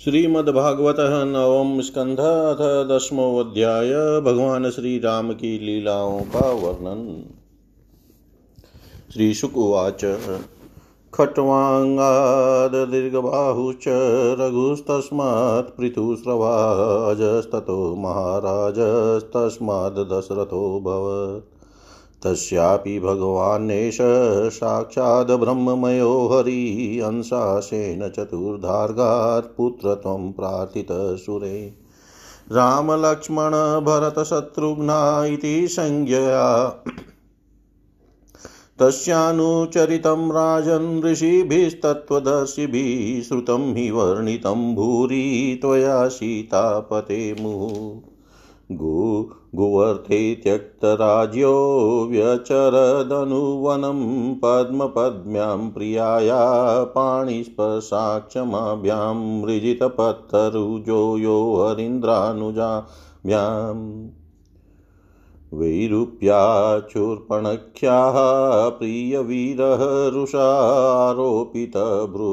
श्रीमद्भागवत नवम स्कंध अथ दसमो अध्याय भगवान श्री राम की लीलाओं का वर्णन। श्री शुकुवाच खट्वाङ्गाददीर्घबाहुश्च रघुस्तस्मात् पृथुस्रवाजस्ततो महाराजस्तस्माद् दशरथो भवत्। तस्यापि भगवान्नेश साक्षाद् ब्रह्ममयो हरि अंशासेन चतुर्धार्गात् पुत्रत्वं प्रार्थितसुरे रामलक्ष्मणभरतशत्रुघ्ना इति संज्ञया। तस्यानुचरितं राजन् ऋषिभिस्तत्त्वदर्शिभिः श्रुतं हि वर्णितं भूरि त्वया सीतापते मुहुः गु गुवर्थे त्यक्तराज्यो व्यचरदनुवनं पद्मपद्म्यां प्रियाया पाणिस्पर्शाक्षमाभ्यां मृजितपत्तरुजो यो हरीन्द्रानुजाभ्याम् वैरूप्याचूर्पणख्याः प्रियवीरः रुषारोपितभ्रू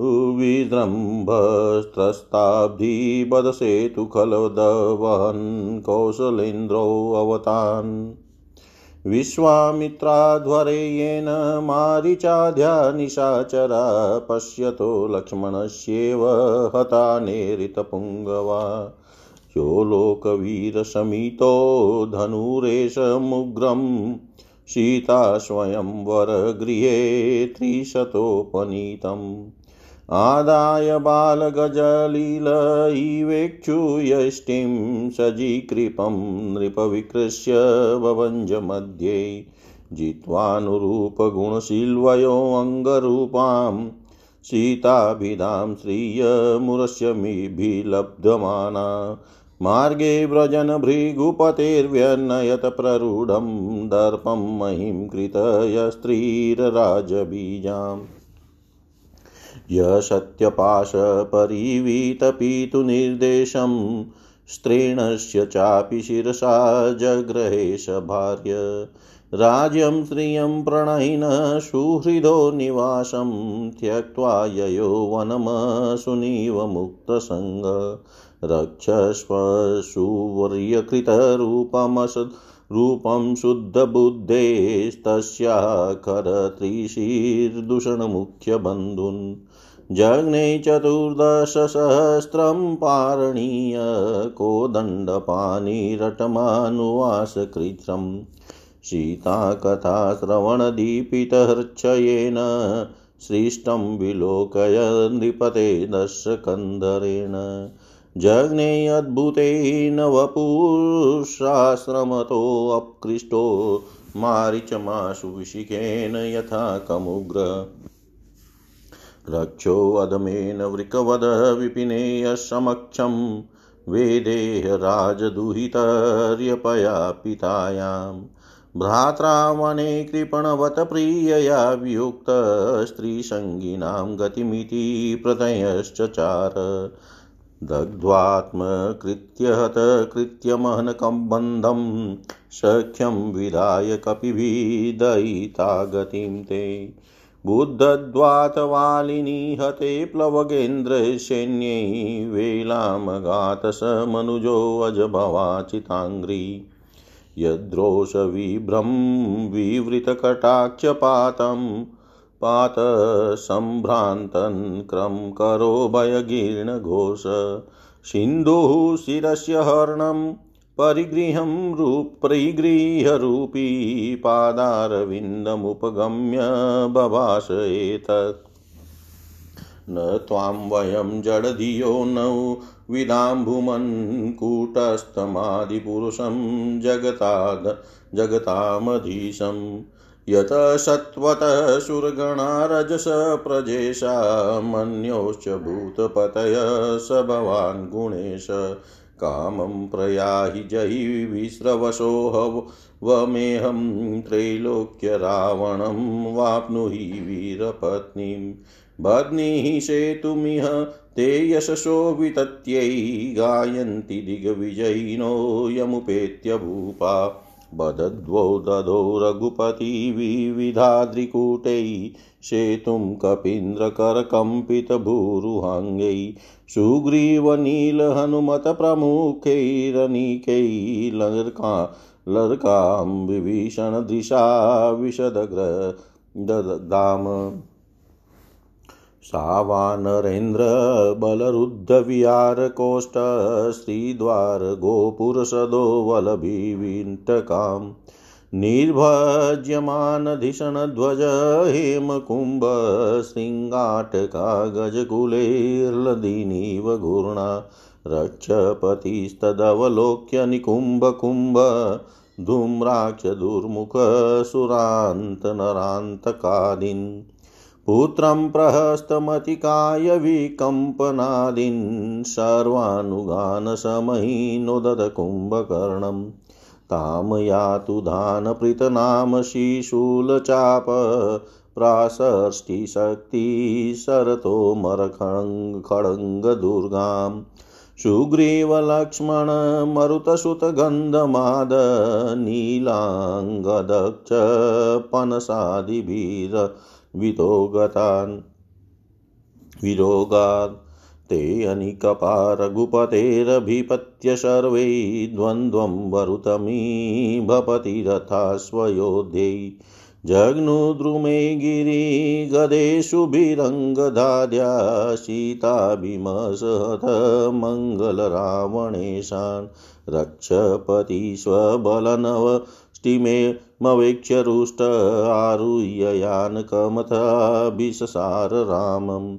विजृम्भस्त्रस्ताब्धिबदसेतु खलदवहन् कौशलेन्द्रोऽवतान् विश्वामित्राध्वरेयेन मारिचाध्या निशाचरा पश्यतो लक्ष्मणस्येव हता नेरितपुङ्गवा यो लोकवीरसमितो धनुरेशमुग्रं सीता स्वयं वरगृहे त्रिशतोपनीतम्। आदाय बालगजलीलैवेक्षुयष्टिं सजीकृपं नृपविकृष्य ववञ्जमध्ये जित्वानुरूपगुणशील्वयोऽङ्गरूपां सीताभिधां श्रियमुरस्यमिभिलब्धमाना मार्गे व्रजन भृगुपतेर्व्यनयत प्ररूढं दर्पं महिं कृतयस्त्रीरराजबीजाम् यसत्यपाशपरिवीतपीतुनिर्देशं स्त्रीणस्य चापि शिरसा जग्रहेश भार्य। राज्यं श्रियं प्रणयिनः सुहृदो निवासं त्यक्त्वा ययो वनमसुनीव मुक्तसङ्ग। रक्षस्व सुवर्यकृतरूपमस रूपं शुद्धबुद्धेस्तस्या करत्रिशीर्दूषणमुख्यबन्धून् जग्ने चतुर्दशसहस्रं पारणीय कोदण्डपानिरटमानुवासकृत्रम् सीताकथाश्रवणदीपितहृच्छयेन सृष्टं विलोकय नृपते दशकन्धरेण जग्ने अद्भुतेन वपुषाश्रमतोऽपकृष्टो मारिचमाशु विशिखेन यथा कमुग्र रक्षोऽदमेन वृकवदः विपिनेयसमक्षं वेदेह राजदुहितर्यपया पितायाम् भ्रात्रा वने कृपणवत प्रियया वियुक्तस्त्रीसङ्गिनां गतिमिति प्रतयश्चचार दग्ध्वात्मकृत्य हतकृत्यमहनकं बन्धं सख्यं विधाय कपिभिदयिता गतिं ते। बुद्धद्वातवालिनी हते प्लवगेन्द्रसैन्यै वेलामगात स मनुजोऽजभवाचिताङ्घ्रि यद्रोषविभ्रं विवृतकटाक्षपातं पातसम्भ्रान्तन् क्रं करो भयगीर्णघोष। सिन्धुः शिरस्य हर्णं परिगृहं रूप परिगृह्यरूपी पादारविन्दमुपगम्य बभाष एतत् न त्वां वयं जडधियो नौ विदाम्भुमन् कूटस्थमादिपुरुषं जगताद जगतामधीशम् यत सत्त्वतः सुरगणा रजस प्रजेशा, मन्योश्च स भवान् गुणेश। कामं प्रयाहि जहि विस्रवशो वमेहं त्रैलोक्यरावणं वाप्नुहि वीरपत्नीं। भग्निः सेतुमिह ते यशसो वितत्यै गायन्ति दिग्विजयिनो यमुपेत्य भूपा। बदद्वौ दधौ रघुपति विविधाद्रिकूटै शेतुं कपीन्द्रकरकम्पितभूरुहाङ्गै सुग्रीवनीलहनुमतप्रमुखैरनीकैर्लर्का लर्कां विभीषणदृशा विशदग्र ददाम सावानरेन्द्रबलरुद्धविहारकोष्ठ श्रीद्वारगोपुरसदो वलभिविण्टकाम् निर्भज्यमानधिषणध्वज हेमकुम्भ शृङ्गाटका गजकुलेर्लदिनीव घूर्णा रक्षपतिस्तदवलोक्य निकुम्भकुम्भ धूम्राक्षदुर्मुखसुरान्तनरान्तकादीन् पुत्रं प्रहस्तमतिकाय विकम्पनादीन् सर्वानुगानसमहीनोदत कुम्भकर्णम् तां यातु दानपृतनाम शिशूलचाप प्राशर्ष्टिशक्तिशरतोमरखड्गदुर्गाम् सुग्रीवलक्ष्मणमरुतसुतगन्धमाद नीलाङ्गदक्ष पनसादिभिरवितो गतान् विरोगात् ते अनिकपा रघुपतेरभिपत्य सर्वै द्वन्द्वं वरुतमीभपतिरथा स्वयोध्ये जग्नुद्रुमे गिरिगदेषुभिरङ्गधाद्या सीताभिमसहत मङ्गलरावणेशान्। रक्षपति स्वबलनवष्टिमेमवेक्ष्य रुष्ट आरुह्ययानकमथाभिससार रामम्।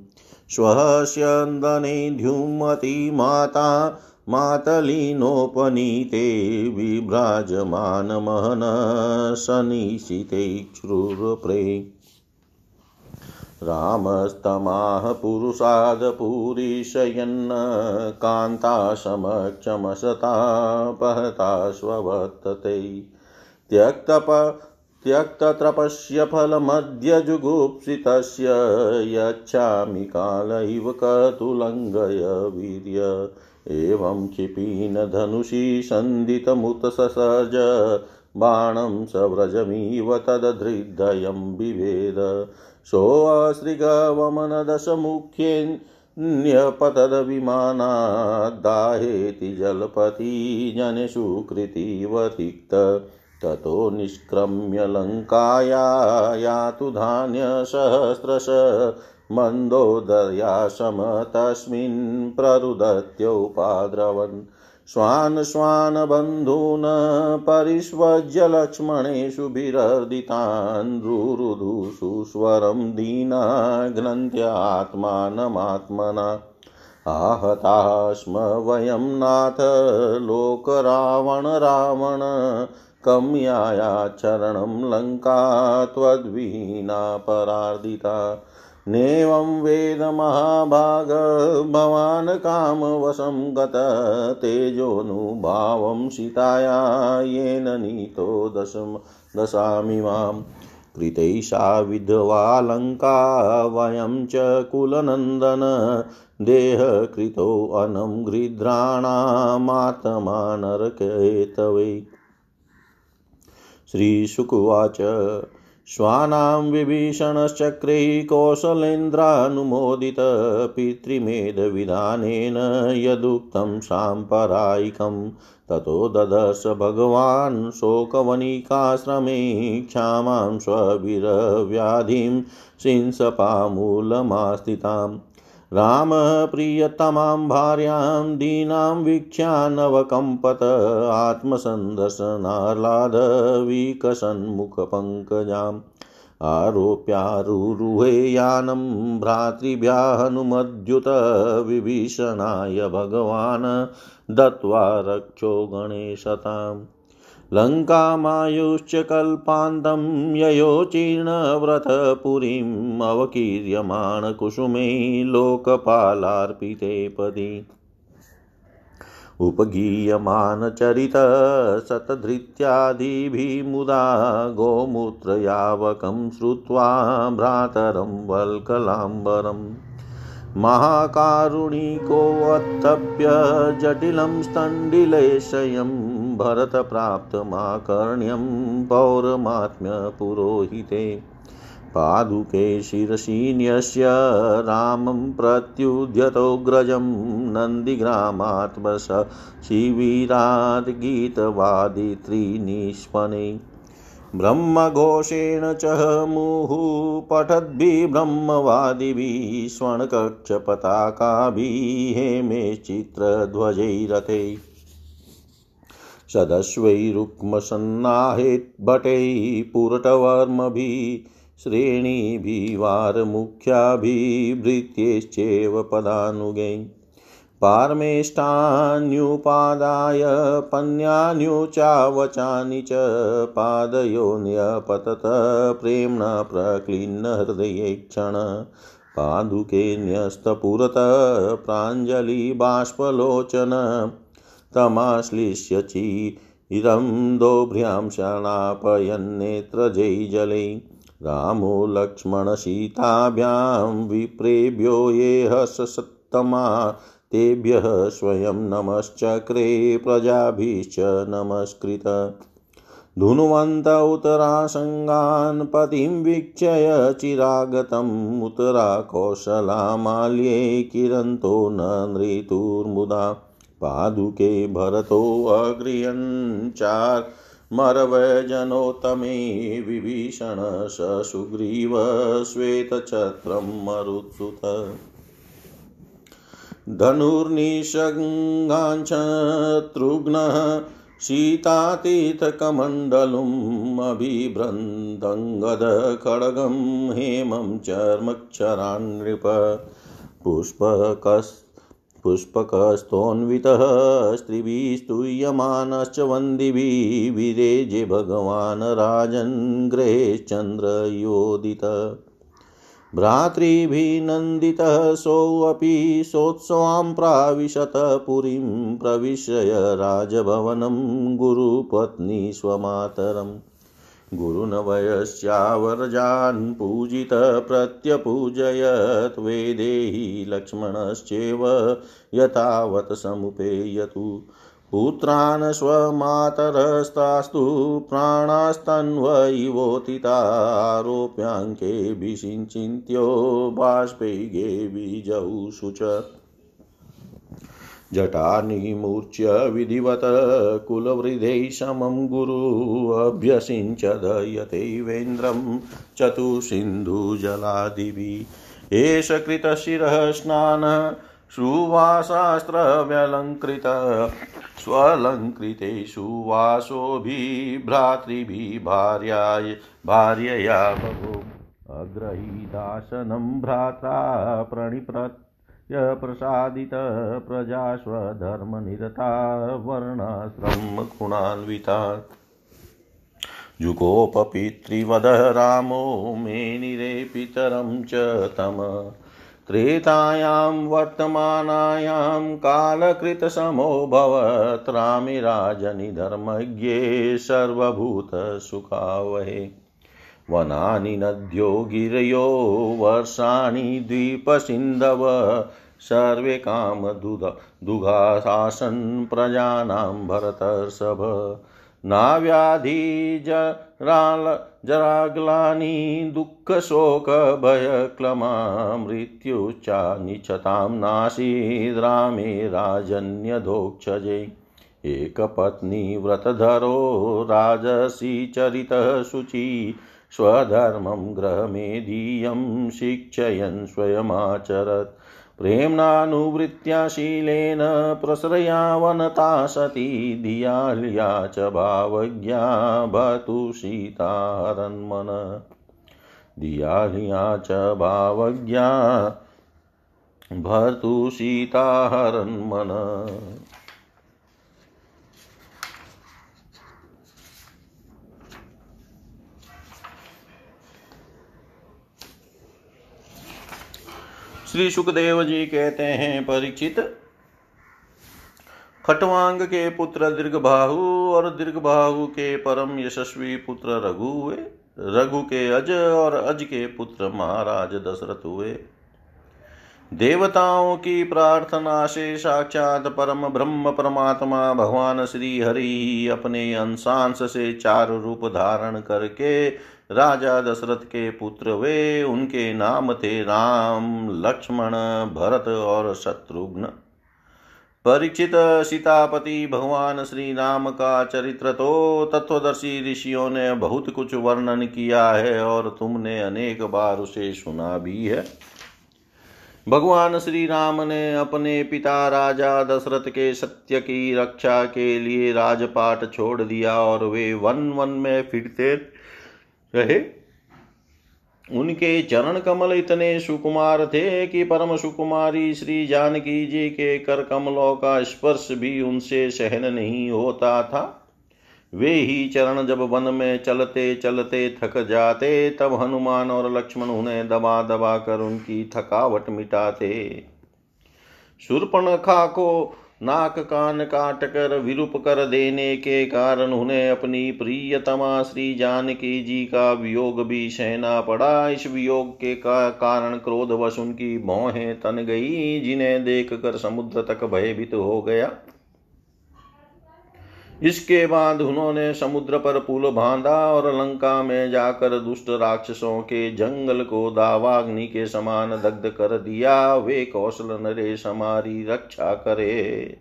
श्वस्यन्दने द्युमति माता, मातलीनोपनीते विभ्राजमानमहन सनिशितैक्षुरप्रे रामस्तमाह पुरुषादपुरीशयन्न कान्तासमक्षमसता पहता स्ववर्तते। त्यक्तप त्यक्तत्रपस्य फलमद्य जुगुप्सितस्य, यच्छामि कालैव कतुलङ्गय वीर्य। एवं क्षिपीनधनुषि सन्दितमुत ससर्ज, बाणं सव्रजमिव तदधृदयं विभेद सोऽस्त्रिगवमनदशमुख्येऽन्यपतदविमानाद्दाहेति जलपति जनेषु कृतिवतिक्त। ततो निष्क्रम्य लङ्काया यातु धान्यसहस्रश मन्दोदर्याशम तस्मिन् प्ररुदत्योपाद्रवन् स्वान् स्वानबन्धून् परिष्वज्य लक्ष्मणेषु विरर्दितान् रुरुधुषु स्वरं दीना ग्रन्थ्यात्मानमात्मना। आहता स्म वयं नाथ लोकरावण रावण कम्यायाचरणं लङ्का त्वद्विहीना परार्दिता नेवं वेद महाभाग भवान् कामवशं गत तेजोनुभावं सीताया येन नीतो दशम दशामि माम् कृतैषा विधवालङ्का वयं च कुलनन्दन देहकृतोऽनं गृध्राणामात्मा नरकेतवै। श्रीशुकुवाच। श्वानां विभीषणश्चक्रे कौशलेन्द्रानुमोदितपितृमेधविधानेन यदुक्तं साम्परायिकं। ततो ददर्श भगवान् शोकवनिकाश्रमे क्षामां स्वविरव्याधिं शिंसपामूलमास्थिताम् रामः प्रियतमां भार्यां दीनां वीक्ष्यानवकम्पत आत्मसन्दर्शनाह्लादविकसन्मुखपङ्कजाम् आरोप्यारुरुहे यानं भ्रातृभ्याहनुमद्युत विभीषणाय भगवान् दत्त्वा रक्षो गणेशताम् लङ्कामायुश्च कल्पान्तं ययोचीर्णव्रतपुरीम् अवकीर्यमाणकुसुमे लोकपालार्पिते पदि। उपगीयमानचरितशतधृत्यादिभिमुदा गोमूत्रयावकं श्रुत्वा भ्रातरं वल्कलाम्बरम्। महाकारुणिकोऽत्तप्य जटिलं स्तण्डिलेशयं भरतप्राप्तमाकर्ण्यं पौरमात्म्यपुरोहिते पादुके शिरसीन्यस्य रामं प्रत्युद्यतोऽग्रजं नन्दिग्रामात्मस शिविरात् गीतवादित्रिनिष्पणे ब्रह्मघोषेण च मुहुः पठद्भिः ब्रह्मवादिभिः स्वर्णकक्षपताकाभिः हेमे चित्रध्वजैरथे। सदस्वैरुक्मसन्नाहेद्भटैः पुरटवर्मभिः श्रेणीभिवारमुख्याभिवृत्यैश्चैव पदानुगै। पार्मेष्टान्युपादाय पन्यान्युचावचानि च पादयो न्यपतत प्रेम्णा प्रक्लिन्नहृदयेक्षण पादुके न्यस्तपुरतः प्राञ्जलिबाष्पलोचन तमाश्लिष्य चिरं दोभ्र्यां शरणापयन्नेत्रजैजलै रामो लक्ष्मणसीताभ्यां विप्रेभ्यो ये हसत्तमा तेभ्यः स्वयं नमश्चक्रे प्रजाभिश्च नमस्कृत। धुन्वन्त उत्तरासङ्गान् पतिं वीक्षय चिरागतम् कौशलामाल्ये किरन्तो न नृतुर्मुदा। पादुके भरतोऽगृहञ्चार् मरवजनोत्तमे विभीषण स सुग्रीव श्वेतचत्रं मरुत्सुत। धनुर्निषङ्गाञ्छतृघ्नः सीतातीर्थकमण्डलुम् अभिभ्रन्दङ्गदखड्गं हेमं चर्मक्षरान्नृप पुष्पकस् पुष्पकस्तोन्वितः स्त्रीभिः स्तूयमानश्च वन्दिभिः विरेजे भगवान् राजन् गृहेश्चन्द्रयोदित भ्रातृभिनन्दितः सोऽपि सोत्सवां प्राविशत पुरीं प्रविश्य राजभवनं गुरुपत्नी स्वमातरम्। गुरुनवयस्यावरजान् पूजित प्रत्यपूजयत् वेदेहि लक्ष्मणश्चैव यथावत् समुपेयतु। पुत्रान् स्वमातरस्तास्तु प्राणास्तन्वयिवोतितारोप्याङ्के विषिञ्चिन्त्यो बाष्पैगे बीजौषु च। जटानिमूर्च्य विधिवत कुलवृधैः समं गुरु अभ्यसिञ्चदयतैवेन्द्रं चतुसिन्धुजलादिभिः एष कृतशिरः स्नानः सुवाशास्त्रव्यलङ्कृत स्वलङ्कृते सुवासोभिः भ्रातृभिः भार्याय, भार्यया बभो अग्रहीदासनं भ्रात्रा प्रणिप्रत् प्रसादितः प्रजा स्वधर्मनिरता वर्णाश्रमगुणान्विता जुगोपपितृवदः रामो मेनिरे पितरं च तम। त्रेतायां वर्तमानायां कालकृतसमोऽभवत् रामे राजनिधर्मज्ञे सर्वभूतसुखावहे। वनानि नद्यो गिरयो वर्षाणि द्वीपसिन्धव, सर्वे कामदुध दुघाशासन् प्रजानां भरतर्षभ। नाव्याधिजराल जराग्लानि दुःखशोकभयक्लमा मृत्युच्चा निचतां नासीद्रामे राजन्यधोक्षजे। एकपत्नीव्रतधरो राजसी चरितः शुचि, स्वधर्मं गृहमेदीयं शिक्षयन् स्वयमाचरत्। प्रेम्णानुवृत्त्या शीलेन प्रसरयावनता सती धियाल्या च भावज्ञा भतु सीतारन्मन। धियाल्या च भावज्ञा भर्तु सीताहरन्मन श्री सुखदेव जी कहते हैं, परीक्षित। खटवांग के पुत्र दीर्घबाहु और दीर्घबाहु के परम यशस्वी पुत्र रघु हुए। रघु के अज और अज के पुत्र महाराज दशरथ हुए। देवताओं की प्रार्थना से साक्षात परम ब्रह्म परमात्मा भगवान श्री हरि अपने अंशांश से चार रूप धारण करके राजा दशरथ के पुत्र वे, उनके नाम थे राम, लक्ष्मण, भरत और शत्रुघ्न। परीक्षित सीतापति भगवान श्री राम का चरित्र तो तत्वदर्शी ऋषियों ने बहुत कुछ वर्णन किया है और तुमने अनेक बार उसे सुना भी है। भगवान श्री राम ने अपने पिता राजा दशरथ के सत्य की रक्षा के लिए राजपाट छोड़ दिया और वे वन वन में फिरते रहे। उनके चरण कमल इतने सुकुमार थे कि परम सुकुमारी श्री जानकी जी के कर कमलों का स्पर्श भी उनसे सहन नहीं होता था। वे ही चरण जब वन में चलते चलते थक जाते, तब हनुमान और लक्ष्मण उन्हें दबा दबा कर उनकी थकावट मिटाते। शूर्पणखा को नाक कान काट कर विरूप कर देने के कारण उन्हें अपनी प्रियतमा श्री जानकी जी का वियोग भी सहना पड़ा। इस वियोग के का कारण क्रोध क्रोधवश उनकी भौहें तन गई, जिन्हें देख कर समुद्र तक भयभीत हो गया। इसके बाद उन्होंने समुद्र पर पुल बांधा और लंका में जाकर दुष्ट राक्षसों के जंगल को दावाग्नि के समान दग्ध कर दिया। वे कौशल नरेश हमारी रक्षा करे।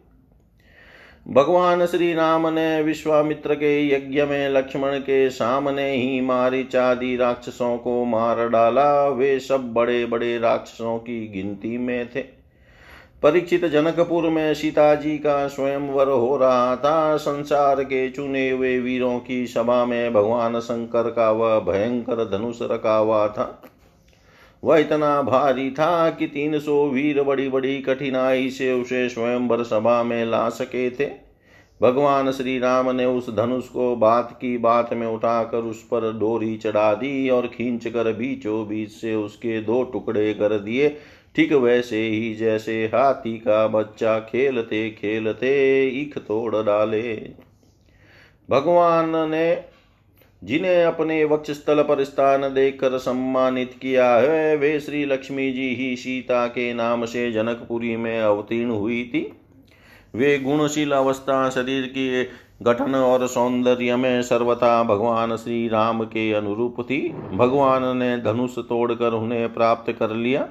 भगवान श्री राम ने विश्वामित्र के यज्ञ में लक्ष्मण के सामने ही मारिचादि राक्षसों को मार डाला। वे सब बड़े बड़े राक्षसों की गिनती में थे। परीक्षित जनकपुर में सीता जी का स्वयंवर हो रहा था। संसार के चुने हुए वीरों की सभा में भगवान शंकर का वह भयंकर धनुष रखा हुआ था। वह इतना भारी था कि तीन सौ वीर बड़ी बड़ी कठिनाई से उसे स्वयंवर सभा में ला सके थे। भगवान श्री राम ने उस धनुष को बात की, बात में उठाकर उस पर डोरी चढ़ा दी और खींच कर बीचों बीच से उसके दो टुकड़े कर दिए। ठीक वैसे ही जैसे हाथी का बच्चा खेलते खेलते ईख तोड़ डाले। भगवान ने जिन्हें अपने वक्ष स्थल पर स्थान देकर सम्मानित किया है, वे श्री लक्ष्मी जी ही सीता के नाम से जनकपुरी में अवतीर्ण हुई थी। वे गुणशील अवस्था, शरीर की गठन और सौंदर्य में सर्वथा भगवान श्री राम के अनुरूप थी। भगवान ने धनुष तोड़कर उन्हें प्राप्त कर लिया।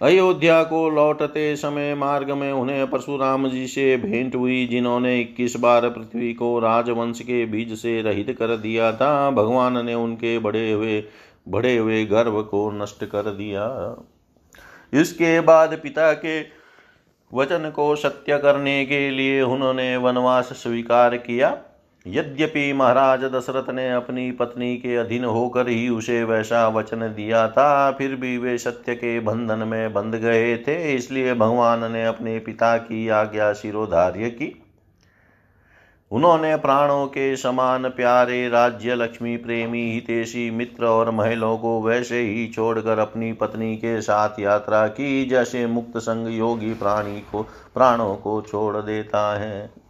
अयोध्या को लौटते समय मार्ग में उन्हें परशुराम जी से भेंट हुई, जिन्होंने इक्कीस बार पृथ्वी को राजवंश के बीज से रहित कर दिया था। भगवान ने उनके बड़े हुए बढ़े हुए गर्भ को नष्ट कर दिया। इसके बाद पिता के वचन को सत्य करने के लिए उन्होंने वनवास स्वीकार किया। यद्यपि महाराज दशरथ ने अपनी पत्नी के अधीन होकर ही उसे वैसा वचन दिया था, फिर भी वे सत्य के बंधन में बंध गए थे, इसलिए भगवान ने अपने पिता की आज्ञा शिरोधार्य की। उन्होंने प्राणों के समान प्यारे राज्य लक्ष्मी प्रेमी हितेशी मित्र और महलों को वैसे ही छोड़कर अपनी पत्नी के साथ यात्रा की, जैसे मुक्त संग योगी प्राणी को, प्राणों को छोड़ देता है।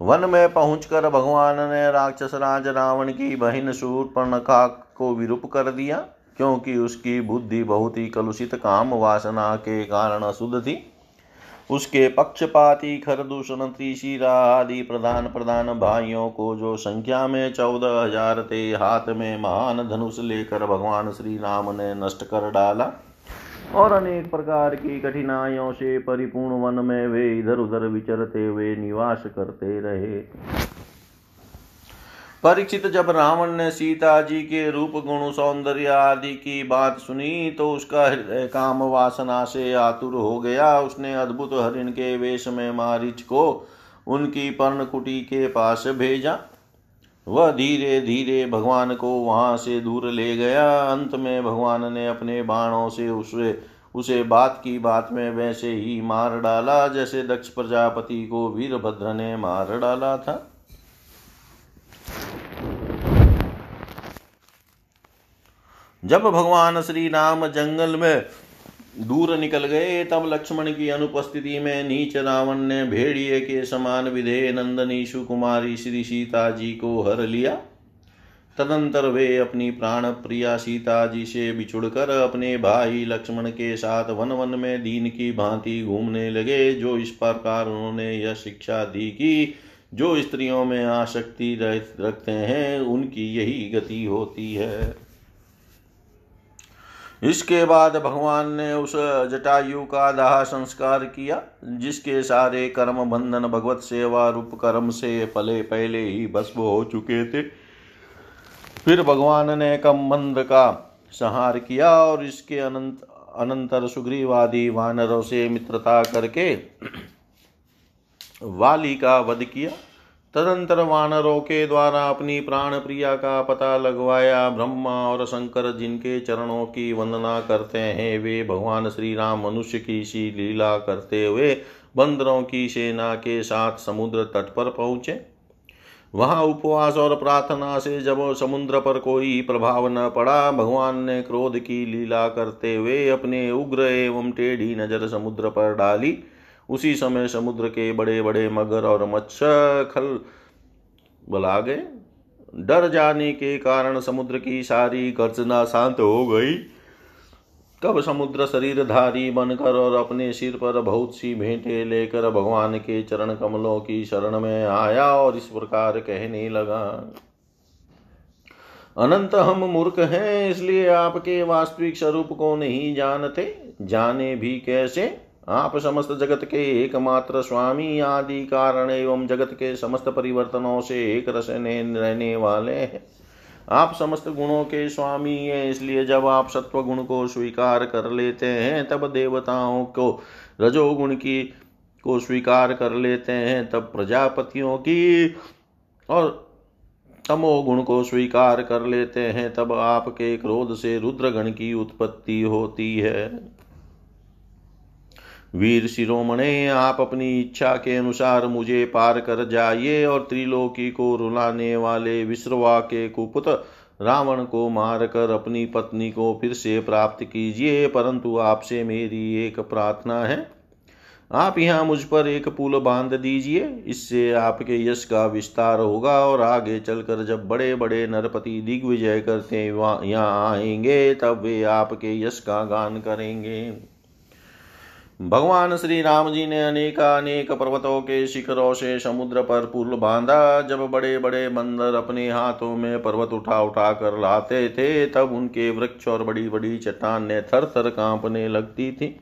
वन में पहुंचकर भगवान ने राक्षस राज रावण की बहन शूर्पणखा को विरूप कर दिया, क्योंकि उसकी बुद्धि बहुत ही कलुषित काम वासना के कारण अशुद्ध थी। उसके पक्षपाती, खरदूषण त्रिशिरा आदि प्रधान प्रधान भाइयों को जो संख्या में चौदह हज़ार थे, हाथ में महान धनुष लेकर भगवान श्री राम ने नष्ट कर डाला। और अनेक प्रकार की कठिनाइयों से परिपूर्ण वन में वे इधर उधर विचरते हुए निवास करते रहे। परीक्षित जब रावण ने सीता जी के रूप, गुण, सौंदर्य आदि की बात सुनी तो उसका हृदय काम वासना से आतुर हो गया। उसने अद्भुत हरिण के वेश में मारिच को उनकी पर्णकुटी के पास भेजा। वह धीरे धीरे भगवान को वहाँ से दूर ले गया। अंत में भगवान ने अपने बाणों से उसे उसे बात की, बात में वैसे ही मार डाला, जैसे दक्ष प्रजापति को वीरभद्र ने मार डाला था। जब भगवान श्री राम जंगल में दूर निकल गए, तब लक्ष्मण की अनुपस्थिति में नीच रावण ने भेड़िए के समान विधेय नंदनी सुकुमारी श्री सीता जी को हर लिया। तदंतर वे अपनी प्राण प्रिया सीता जी से बिछुड़कर अपने भाई लक्ष्मण के साथ वन वन में दीन की भांति घूमने लगे, जो इस प्रकार उन्होंने यह शिक्षा दी कि जो स्त्रियों में आसक्ति रखते हैं, उनकी यही गति होती है। इसके बाद भगवान ने उस जटायु का दाह संस्कार किया, जिसके सारे कर्म बंधन भगवत सेवा रूप कर्म से फले पहले ही भस्म हो चुके थे। फिर भगवान ने कमंद का संहार किया और इसके अनंत, अनंतर सुग्रीवादी वानरों से मित्रता करके वाली का वध किया। तदंतर वानरों के द्वारा अपनी प्राण प्रिया का पता लगवाया, ब्रह्मा और शंकर जिनके चरणों की वंदना करते हैं, वे भगवान श्री राम मनुष्य की सी लीला करते हुए बंदरों की सेना के साथ समुद्र तट पर पहुँचे। वहाँ उपवास और प्रार्थना से जब समुद्र पर कोई प्रभाव न पड़ा, भगवान ने क्रोध की लीला करते हुए अपने उग्र एवं टेढ़ी नज़र समुद्र पर डाली। उसी समय समुद्र के बड़े बड़े मगर और मत्स्य खल बुला गए डर जाने के कारण समुद्र की सारी गर्जना शांत हो गई। कब समुद्र शरीरधारी बनकर और अपने सिर पर बहुत सी भेंटे लेकर भगवान के चरण कमलों की शरण में आया और इस प्रकार कहने लगा, अनंत हम मूर्ख हैं, इसलिए आपके वास्तविक स्वरूप को नहीं जानते। जाने भी कैसे? आप समस्त जगत के एकमात्र स्वामी आदि कारण एवं जगत के समस्त परिवर्तनों से एक रस रहने वाले हैं। आप समस्त गुणों के स्वामी हैं, इसलिए जब आप सत्व गुण को स्वीकार कर लेते हैं, तब देवताओं को, रजोगुण की, को स्वीकार कर लेते हैं, तब प्रजापतियों की और तमोगुण को स्वीकार कर लेते हैं, तब आपके क्रोध से रुद्रगण की उत्पत्ति होती है। वीर शिरोमणे, आप अपनी इच्छा के अनुसार मुझे पार कर जाइए और त्रिलोकी को रुलाने वाले विश्रवा के कुपुत रावण को मार कर अपनी पत्नी को फिर से प्राप्त कीजिए, परंतु आपसे मेरी एक प्रार्थना है। आप यहाँ मुझ पर एक पुल बाँध दीजिए, इससे आपके यश का विस्तार होगा और आगे चलकर जब बड़े बड़े नरपति दिग्विजय करते यहाँ आएँगे, तब वे आपके यश का गान करेंगे। भगवान श्री राम जी ने अनेक अनेक पर्वतों के शिखरों से समुद्र पर पुल बांधा। जब बड़े बड़े बंदर अपने हाथों में पर्वत उठा उठा कर लाते थे, तब उनके वृक्ष और बड़ी बड़ी चट्टाने थर थर कांपने लगती थी।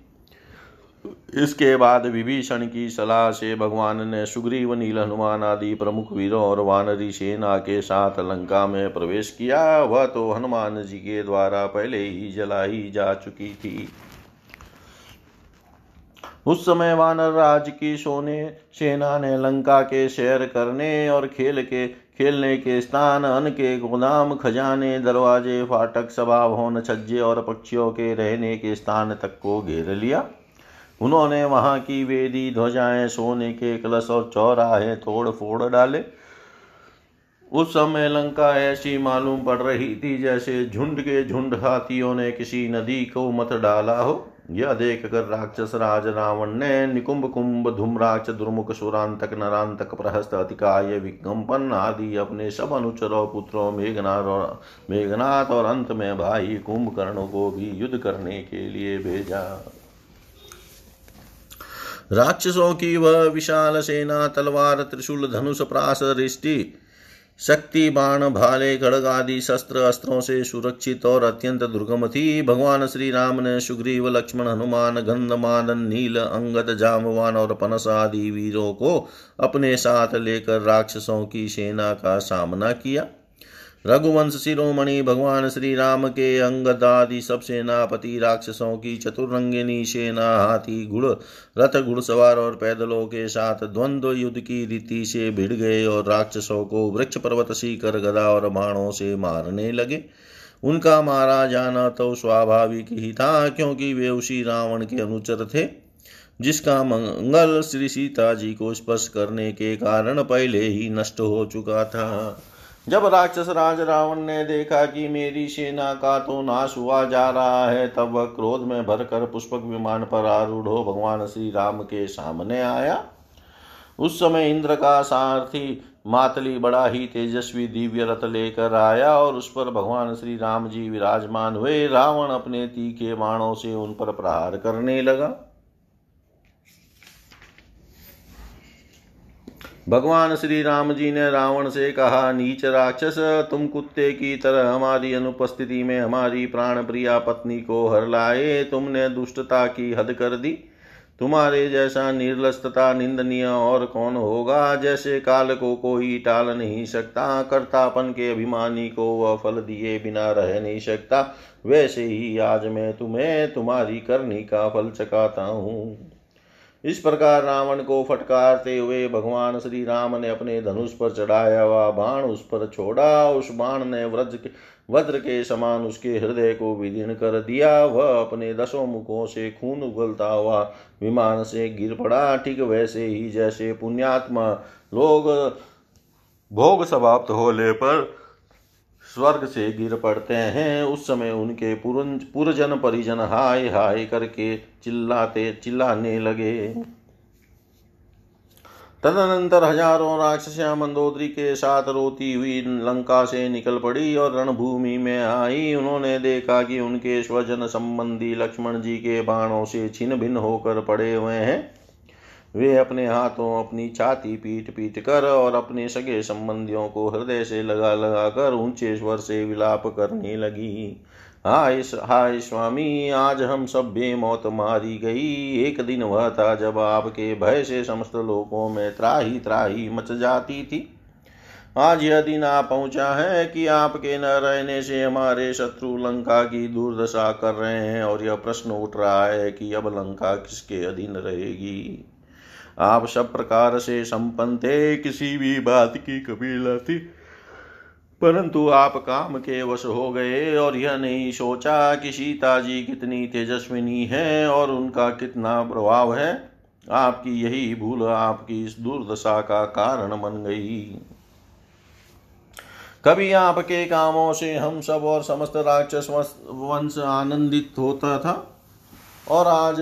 इसके बाद विभीषण की सलाह से भगवान ने सुग्रीव, नील हनुमान आदि प्रमुख वीरों और वानरी सेना के साथ लंका में प्रवेश किया। वह तो हनुमान जी के द्वारा पहले ही जलाई जा चुकी थी। उस समय वानर राज की सोने, सेना ने लंका के शहर करने और खेल के, खेलने के स्थान, अन्न के गोदाम, खजाने, दरवाजे, फाटक सभा भवन छज्जे और पक्षियों के रहने के स्थान तक को घेर लिया। उन्होंने वहाँ की वेदी, ध्वजाएँ, सोने के कलश और चौराहे तोड़ फोड़ डाले। उस समय लंका ऐसी मालूम पड़ रही थी जैसे झुंड के झुंड हाथियों ने किसी नदी को मत डाला हो। यह देख कर राक्षस राज रावण ने निकुंभ कुंभ धूम्राक्ष दुर्मुख सुरांतक नरांतक प्रहस्त अतिकाय विकम्पन आदि अपने सब अनुचरों पुत्रों मेघनाथ और मेघनाथ और अंत में भाई कुंभकर्ण को भी युद्ध करने के लिए भेजा। राक्षसों की वह विशाल सेना, तलवार, त्रिशूल, धनुष, प्रास, रिष्टि शक्ति, बाण, भाले खड़ग आदि शस्त्र अस्त्रों से सुरक्षित और अत्यंत दुर्गम थी। भगवान श्री राम ने सुग्रीव, लक्ष्मण, हनुमान गंधमादन नील, अंगद जामवान और पनस आदि वीरों को अपने साथ लेकर राक्षसों की सेना का सामना किया। रघुवंश शिरोमणि भगवान श्री राम के अंगद आदि सब सेनापति राक्षसों की चतुरंगिनी सेना हाथी घुड़ रथ घुड़सवार और पैदलों के साथ द्वंद्व युद्ध की रीति से भिड़ गए और राक्षसों को वृक्ष पर्वत सीकर गदा और बाणों से मारने लगे। उनका मारा जाना तो स्वाभाविक ही था, क्योंकि वे उसी रावण के अनुचर थे, जिसका मंगल श्री सीता जी को स्पर्श करने के कारण पहले ही नष्ट हो चुका था। जब राक्षस राज रावण ने देखा कि मेरी सेना का तो नाश हुआ जा रहा है, तब वह क्रोध में भरकर पुष्पक विमान पर आरूढ़ भगवान श्री राम के सामने आया। उस समय इंद्र का सारथी मातली बड़ा ही तेजस्वी दिव्य रथ लेकर आया और उस पर भगवान श्री राम जी विराजमान हुए। रावण अपने तीखे बाणों से उन पर प्रहार करने लगा। भगवान श्री राम जी ने रावण से कहा, नीच राक्षस, तुम कुत्ते की तरह हमारी अनुपस्थिति में हमारी प्राण प्रिया पत्नी को हर लाए। तुमने दुष्टता की हद कर दी। तुम्हारे जैसा निर्लस तथा निंदनीय और कौन होगा? जैसे काल को कोई टाल नहीं सकता, कर्तापन के अभिमानी को वह फल दिए बिना रह नहीं सकता। वैसे ही आज मैं तुम्हें तुम्हारी करनी का फल चकाता हूँ। इस प्रकार रावण को फटकारते हुए भगवान श्री राम ने अपने धनुष पर चढ़ाया हुआ बाण उस पर छोड़ा। उस बाण ने व्रज के वज्र के समान उसके हृदय को विदीर्ण कर दिया। वह अपने दसों मुखों से खून उगलता हुआ विमान से गिर पड़ा। ठीक वैसे ही जैसे पुण्यात्मा लोग भोग समाप्त होने पर स्वर्ग से गिर पड़ते हैं। उस समय उनके पुरजन परिजन हाय हाय करके चिल्लाते, चिल्लाने लगे। तदनंतर हज़ारों राक्षसियाँ मंदोदरी के साथ रोती हुई लंका से निकल पड़ी और रणभूमि में आई। उन्होंने देखा कि उनके स्वजन संबंधी लक्ष्मण जी के बाणों से छिन्न भिन्न होकर पड़े हुए हैं। वे अपने हाथों अपनी छाती पीट पीट कर और अपने सगे संबंधियों को हृदय से लगा लगा कर ऊँचे स्वर से विलाप करने लगी। हाय हाय स्वामी, आज हम सब बेमौत मारी गई। एक दिन वह था जब आपके भय से समस्त लोगों में त्राही त्राही मच जाती थी। आज यह दिन आ पहुँचा है कि आपके न रहने से हमारे शत्रु लंका की दुर्दशा कर रहे हैं और यह प्रश्न उठ रहा है कि अब लंका किसके अधीन रहेगी। आप सब प्रकार से संपन्न थे, किसी भी बात की कबीला थी परंतु आप काम के वश हो गए और यह नहीं सोचा कि सीता जी कितनी तेजस्विनी है और उनका कितना प्रभाव है। आपकी यही भूल आपकी इस दुर्दशा का कारण बन गई। कभी आपके कामों से हम सब और समस्त राक्षस वंश आनंदित होता था और आज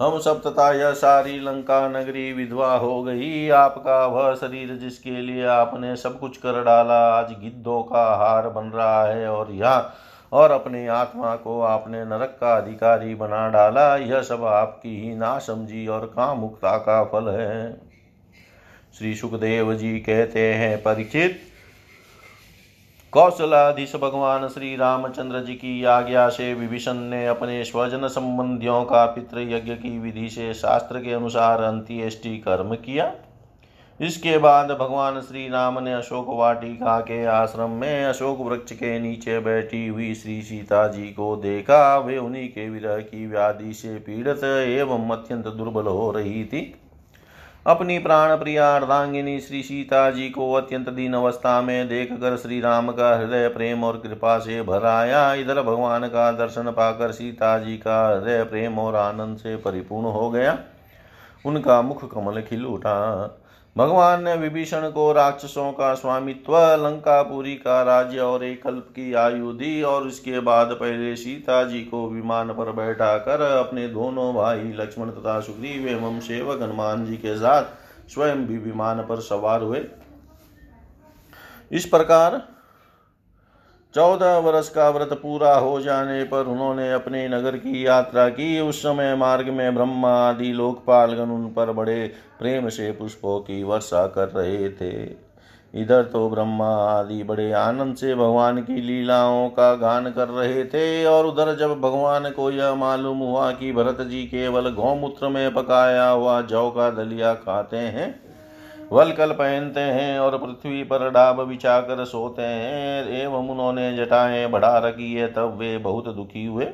हम सब तथा यह सारी लंका नगरी विधवा हो गई। आपका वह शरीर जिसके लिए आपने सब कुछ कर डाला, आज गिद्धों का हार बन रहा है और यह और अपने आत्मा को आपने नरक का अधिकारी बना डाला। यह सब आपकी ही ना समझी और कामुकता का फल है। श्री सुखदेव जी कहते हैं, परीक्षित कौशलाधीश भगवान श्री रामचंद्र जी की आज्ञा से विभीषण ने अपने स्वजन संबंधियों का पितृ यज्ञ की विधि से शास्त्र के अनुसार अंत्येष्टि कर्म किया। इसके बाद भगवान श्री राम ने अशोक वाटिका के आश्रम में अशोक वृक्ष के नीचे बैठी हुई श्री सीता जी को देखा। वे उन्हीं के विरह की व्याधि से पीड़ित एवं अत्यंत दुर्बल हो रही थी। अपनी प्राण प्रिया अर्धांगिनी श्री सीता जी को अत्यंत दीन अवस्था में देख कर श्री राम का हृदय प्रेम और कृपा से भर आया। इधर भगवान का दर्शन पाकर सीता जी का हृदय प्रेम और आनंद से परिपूर्ण हो गया। उनका मुख कमल खिल उठा। भगवान ने विभीषण को राक्षसों का स्वामित्व लंकापुरी का राज्य और एक कल्प की आयु दी और उसके बाद पहले सीता जी को विमान पर बैठा कर अपने दोनों भाई लक्ष्मण तथा सुग्रीव एवं सेवक हनुमान जी के साथ स्वयं भी विमान पर सवार हुए। इस प्रकार चौदह वर्ष का व्रत पूरा हो जाने पर उन्होंने अपने नगर की यात्रा की। उस समय मार्ग में ब्रह्मा आदि लोकपालगण उन पर बड़े प्रेम से पुष्पों की वर्षा कर रहे थे। इधर तो ब्रह्मा आदि बड़े आनंद से भगवान की लीलाओं का गान कर रहे थे और उधर जब भगवान को यह मालूम हुआ कि भरत जी केवल गौमूत्र में पकाया हुआ जौ का दलिया खाते हैं वलकल पहनते हैं और पृथ्वी पर डाब बिछा कर सोते हैं। एवं उन्होंने जटाएँ बढ़ा रखी है, तब वे बहुत दुखी हुए।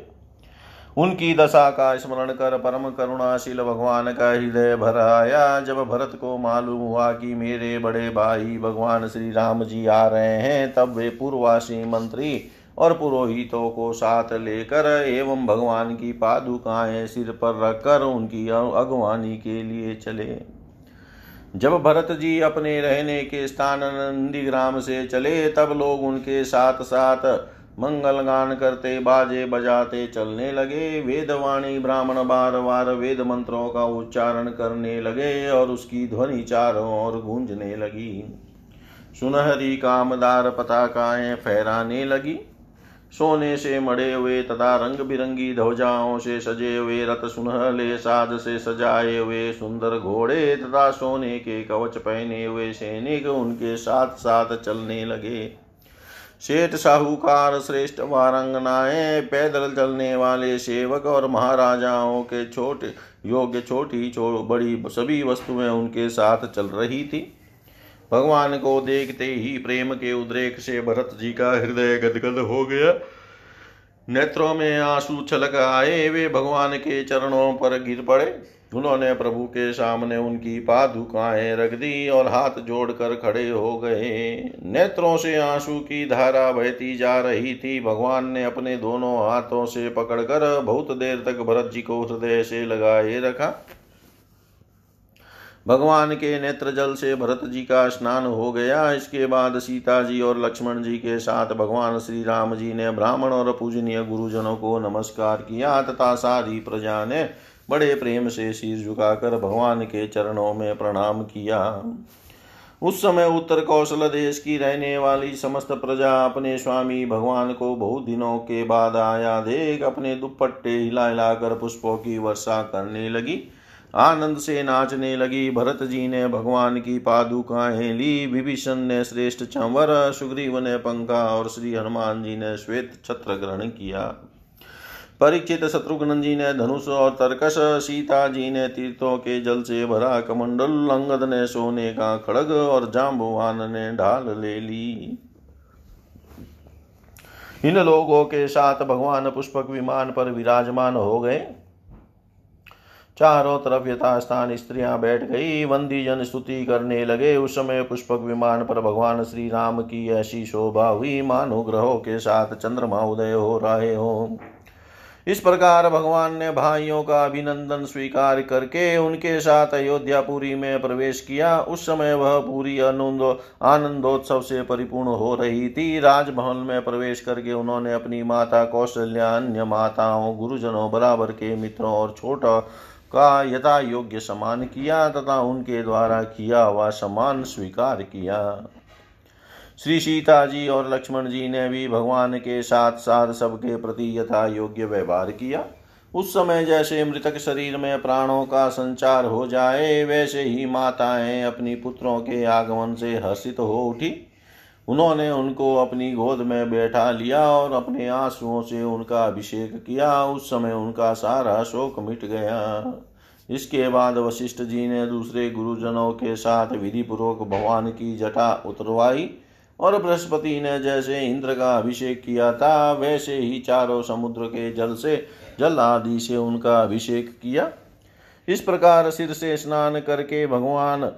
उनकी दशा का स्मरण कर परम करुणाशील भगवान का हृदय भर आया। जब भरत को मालूम हुआ कि मेरे बड़े भाई भगवान श्री राम जी आ रहे हैं, तब वे पूर्वासी मंत्री और पुरोहितों को साथ लेकर एवं भगवान की पादुकाएँ सिर पर रखकर उनकी अगवानी के लिए चले। जब भरत जी अपने रहने के स्थान नंदीग्राम से चले, तब लोग उनके साथ साथ मंगल गान करते, बाजे बजाते, चलने लगे। वेदवाणी ब्राह्मण बार बार वेद मंत्रों का उच्चारण करने लगे और उसकी ध्वनि चारों ओर गूंजने लगी। सुनहरी कामदार पताकाएँ फहराने लगी। सोने से मड़े हुए तथा रंग बिरंगी ध्वजाओं से सजे हुए रथ सुनहले साज से सजाए हुए सुंदर घोड़े तथा सोने के कवच पहने हुए सैनिक उनके साथ साथ चलने लगे। सेठ साहूकार श्रेष्ठ वारंगनाएँ पैदल चलने वाले सेवक और महाराजाओं के छोटे योग्य छोटी छो, बड़ी सभी वस्तुएँ उनके साथ चल रही थी। भगवान को देखते ही प्रेम के उद्रेक से भरत जी का हृदय गदगद हो गया। नेत्रों में आँसू छलक आए, वे भगवान के चरणों पर गिर पड़े। उन्होंने प्रभु के सामने उनकी पादुकाएँ रख दी और हाथ जोड़कर खड़े हो गए। नेत्रों से आँसू की धारा बहती जा रही थी। भगवान ने अपने दोनों हाथों से पकड़कर बहुत देर तक भरत जी को हृदय से लगाए रखा। भगवान के नेत्र जल से भरत जी का स्नान हो गया। इसके बाद सीता जी और लक्ष्मण जी के साथ भगवान श्री राम जी ने ब्राह्मण और पूजनीय गुरुजनों को नमस्कार किया तथा सारी प्रजा ने बड़े प्रेम से सिर झुकाकर भगवान के चरणों में प्रणाम किया। उस समय उत्तर कौशल देश की रहने वाली समस्त प्रजा अपने स्वामी भगवान को बहुत दिनों के बाद आया। देख अपने दुपट्टे हिला हिलाकर पुष्पों की वर्षा करने लगी। आनंद से नाचने लगी भरत जी ने भगवान की पादुकाएँ ली। विभीषण ने श्रेष्ठ चंवर, सुग्रीव ने पंखा और श्री हनुमान जी ने श्वेत छत्र ग्रहण किया। परीक्षित शत्रुघ्न जी ने धनुष और तर्कश, सीता जी ने तीर्थों के जल से भरा कमंडल अंगद ने सोने का खड़ग और जाम्बुवान ने ढाल ले ली। इन लोगों के साथ भगवान पुष्पक विमान पर विराजमान हो गए। चारों तरफ़ यथास्थान स्त्रियाँ बैठ गई। वंदी जन स्तुति करने लगे। उस समय पुष्पक विमान पर भगवान श्री राम की ऐसी शोभा हुई। मानो ग्रहों के साथ चंद्रमा उदय हो रहे हो। इस प्रकार भगवान ने भाइयों का अभिनंदन स्वीकार करके उनके साथ अयोध्यापुरी में प्रवेश किया। उस समय वह पूरी आनंदो, आनंदोत्सव से परिपूर्ण हो रही थी। राजभवन में प्रवेश करके उन्होंने अपनी माता कौशल्या अन्य माताओं, गुरुजनों, बराबर के मित्रों और छोटा का यथा योग्य समान किया तथा उनके द्वारा किया हुआ समान स्वीकार किया। श्री सीता जी और लक्ष्मण जी ने भी भगवान के साथ साथ सबके प्रति यथा योग्य व्यवहार किया। उस समय जैसे मृतक शरीर में प्राणों का संचार हो जाए, वैसे ही माताएँ अपनी पुत्रों के आगमन से हर्षित हो उठी। उन्होंने उनको अपनी गोद में बैठा लिया और अपने आंसुओं से उनका अभिषेक किया। उस समय उनका सारा शोक मिट गया। इसके बाद वशिष्ठ जी ने दूसरे गुरुजनों के साथ विधि पूर्वक भगवान की जटा उतरवाई और बृहस्पति ने जैसे इंद्र का अभिषेक किया था, वैसे ही चारों समुद्र के जल से जल आदि से उनका अभिषेक किया। इस प्रकार सिर से स्नान करके भगवान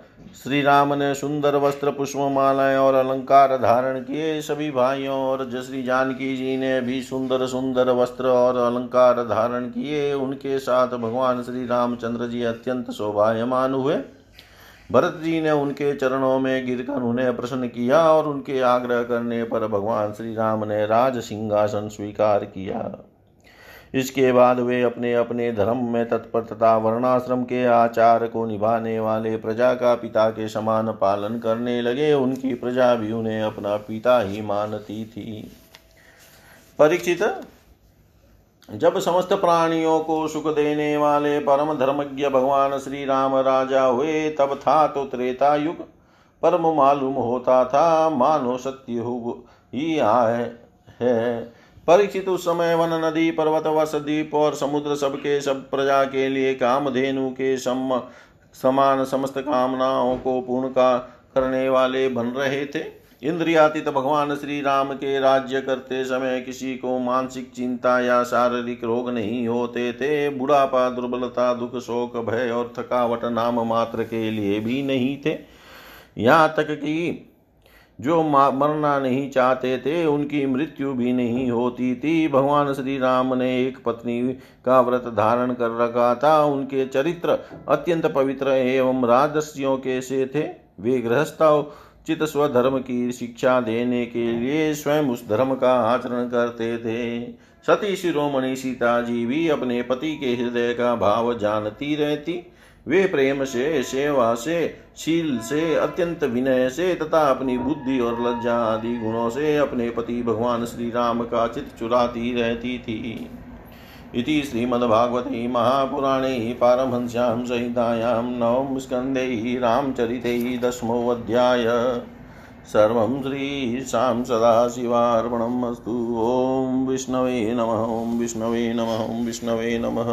श्री राम ने सुंदर वस्त्र पुष्पमालाएँ और अलंकार धारण किए। सभी भाइयों और श्री जानकी जी ने भी सुंदर सुंदर वस्त्र और अलंकार धारण किए। उनके साथ भगवान श्री रामचंद्र जी अत्यंत शोभायमान हुए। भरत जी ने उनके चरणों में गिरकर उन्हें प्रसन्न किया और उनके आग्रह करने पर भगवान श्री राम ने राज सिंहासन स्वीकार किया। इसके बाद वे अपने अपने धर्म में तत्पर तथा वर्णाश्रम के आचार को निभाने वाले प्रजा का पिता के समान पालन करने लगे। उनकी प्रजा भी उन्हें अपना पिता ही मानती थी। परीक्षित, जब समस्त प्राणियों को सुख देने वाले परम धर्मज्ञ भगवान श्री राम राजा हुए, तब था तो त्रेता युग परम मालूम होता था। मानो सत्य ही आए है। परीक्षित उस समय वन नदी पर्वत वर्ष द्वीप और समुद्र सबके सब प्रजा के लिए कामधेनु के सम, समान समस्त कामनाओं को पूर्ण का करने वाले बन रहे थे। इंद्रियातीत भगवान श्री राम के राज्य करते समय किसी को मानसिक चिंता या शारीरिक रोग नहीं होते थे। बुढ़ापा, दुर्बलता, दुख, शोक, भय और थकावट नाम मात्र के लिए भी नहीं थे। यहाँ तक कि जो मरना नहीं चाहते थे, उनकी मृत्यु भी नहीं होती थी। भगवान श्री राम ने एक पत्नी का व्रत धारण कर रखा था। उनके चरित्र अत्यंत पवित्र एवं राजस्यों के से थे। वे गृहस्थ चित स्वधर्म की शिक्षा देने के लिए स्वयं उस धर्म का आचरण करते थे। सती शिरोमणि सीता जी भी अपने पति के हृदय का भाव जानती रहती। वे प्रेम से, सेवा से, शील से, अत्यंत विनय से, तथा अपनी बुद्धि और लज्जा आदि गुणों से अपने पति भगवान श्री राम का चित चुराती रहती थी। इति श्रीमद्भागवते महापुराणे पारमहंस्यां संहितायां नवम स्कन्धे रामचरिते दशमोऽध्याय सर्वं श्रीशां सदाशिवार्पणम् अस्तु। ॐ विष्णवे नमः, ॐ विष्णवे नमः, ॐ विष्णवे नमः।